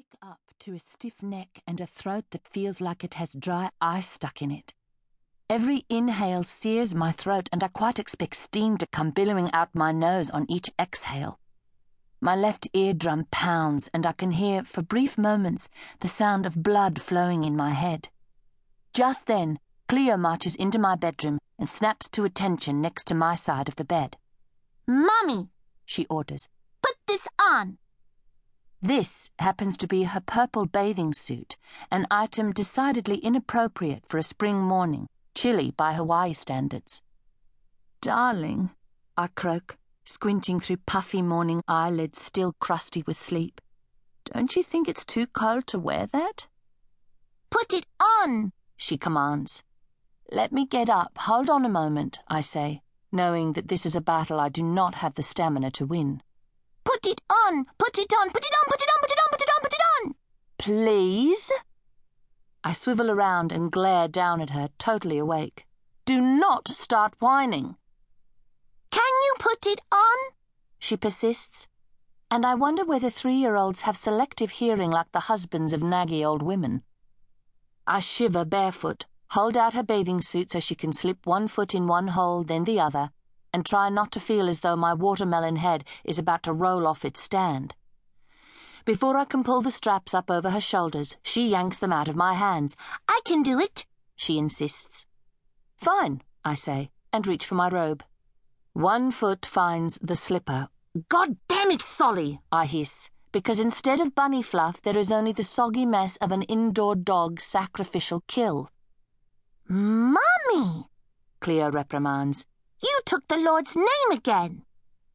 wake up to a stiff neck and a throat that feels like it has dry ice stuck in it. Every inhale sears my throat, and I quite expect steam to come billowing out my nose on each exhale. My left eardrum pounds, and I can hear, for brief moments, the sound of blood flowing in my head. Just then, Cleo marches into my bedroom and snaps to attention next to my side of the bed. Mummy, she orders. Put this on. This happens to be her purple bathing suit, an item decidedly inappropriate for a spring morning, chilly by Hawaii standards. Darling, I croak, squinting through puffy morning eyelids still crusty with sleep. Don't you think it's too cold to wear that? Put it on, she commands. Let me get up. Hold on a moment, I say, knowing that this is a battle I do not have the stamina to win. Put it on! Put it on! Put it on! Put it on! Put it on! Put it on! Put it on! Please? I swivel around and glare down at her, totally awake. Do not start whining. Can you put it on? She persists. And I wonder whether three year olds have selective hearing like the husbands of naggy old women. I shiver barefoot, hold out her bathing suit so she can slip one foot in one hole, then the other, and try not to feel as though my watermelon head is about to roll off its stand. Before I can pull the straps up over her shoulders, she yanks them out of my hands. I can do it, she insists. Fine, I say, and reach for my robe. One foot finds the slipper. God damn it, Solly, I hiss, because instead of bunny fluff, there is only the soggy mess of an indoor dog sacrificial kill. Mummy, Cleo reprimands. You took the Lord's name again.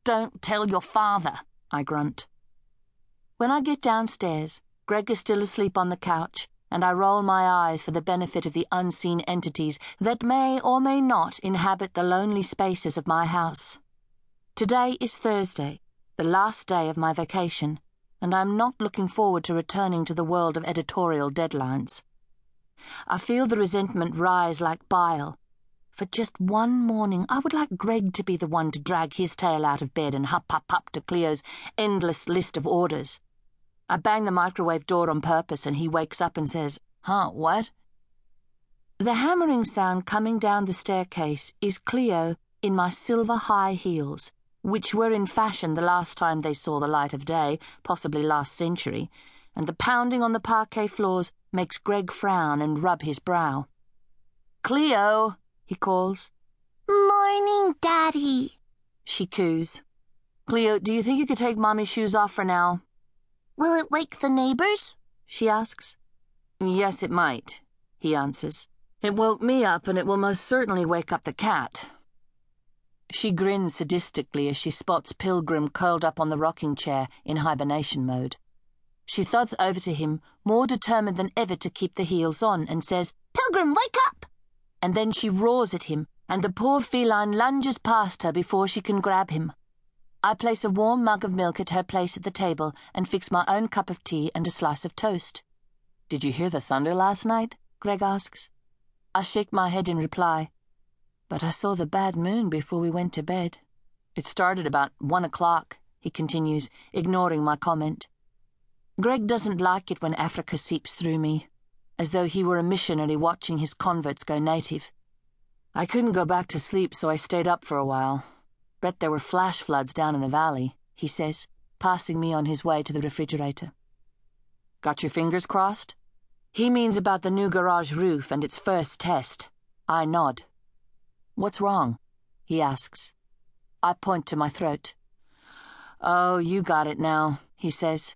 Don't tell your father, I grunt. When I get downstairs, Greg is still asleep on the couch, and I roll my eyes for the benefit of the unseen entities that may or may not inhabit the lonely spaces of my house. Today is Thursday, the last day of my vacation, and I'm not looking forward to returning to the world of editorial deadlines. I feel the resentment rise like bile. For just one morning, I would like Greg to be the one to drag his tail out of bed and hup hup hup to Cleo's endless list of orders. I bang the microwave door on purpose, and he wakes up and says, Huh, what? The hammering sound coming down the staircase is Cleo in my silver high heels, which were in fashion the last time they saw the light of day, possibly last century, and the pounding on the parquet floors makes Greg frown and rub his brow. Cleo, he calls. Morning, Daddy, she coos. Cleo, do you think you could take Mommy's shoes off for now? Will it wake the neighbors? she asks. Yes, it might, he answers. It woke me up, and it will most certainly wake up the cat. She grins sadistically as she spots Pilgrim curled up on the rocking chair in hibernation mode. She thuds over to him, more determined than ever to keep the heels on, and says, Pilgrim, wake up! And then she roars at him, and the poor feline lunges past her before she can grab him. I place a warm mug of milk at her place at the table and fix my own cup of tea and a slice of toast. Did you hear the thunder last night? Greg asks. I shake my head in reply. But I saw the bad moon before we went to bed. It started about one o'clock, he continues, ignoring my comment. Greg doesn't like it when Africa seeps through me, as though he were a missionary watching his converts go native. I couldn't go back to sleep, so I stayed up for a while. Bet there were flash floods down in the valley, he says, passing me on his way to the refrigerator. Got your fingers crossed? He means about the new garage roof and its first test. I nod. What's wrong? he asks. I point to my throat. Oh, you got it now, he says.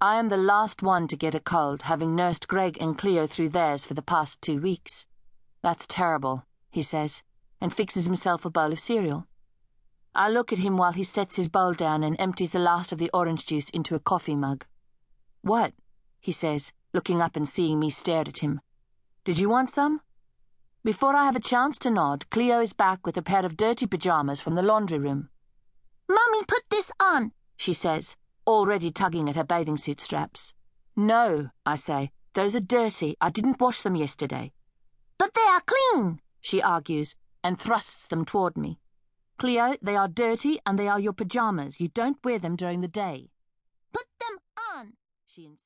I am the last one to get a cold, having nursed Greg and Cleo through theirs for the past two weeks. That's terrible, he says, and fixes himself a bowl of cereal. I look at him while he sets his bowl down and empties the last of the orange juice into a coffee mug. What? he says, looking up and seeing me stare at him. Did you want some? Before I have a chance to nod, Cleo is back with a pair of dirty pajamas from the laundry room. Mummy, put this on, she says, already tugging at her bathing suit straps. No, I say. Those are dirty. I didn't wash them yesterday. But they are clean, she argues, and thrusts them toward me. Cleo, they are dirty and they are your pajamas. You don't wear them during the day. Put them on, she insists.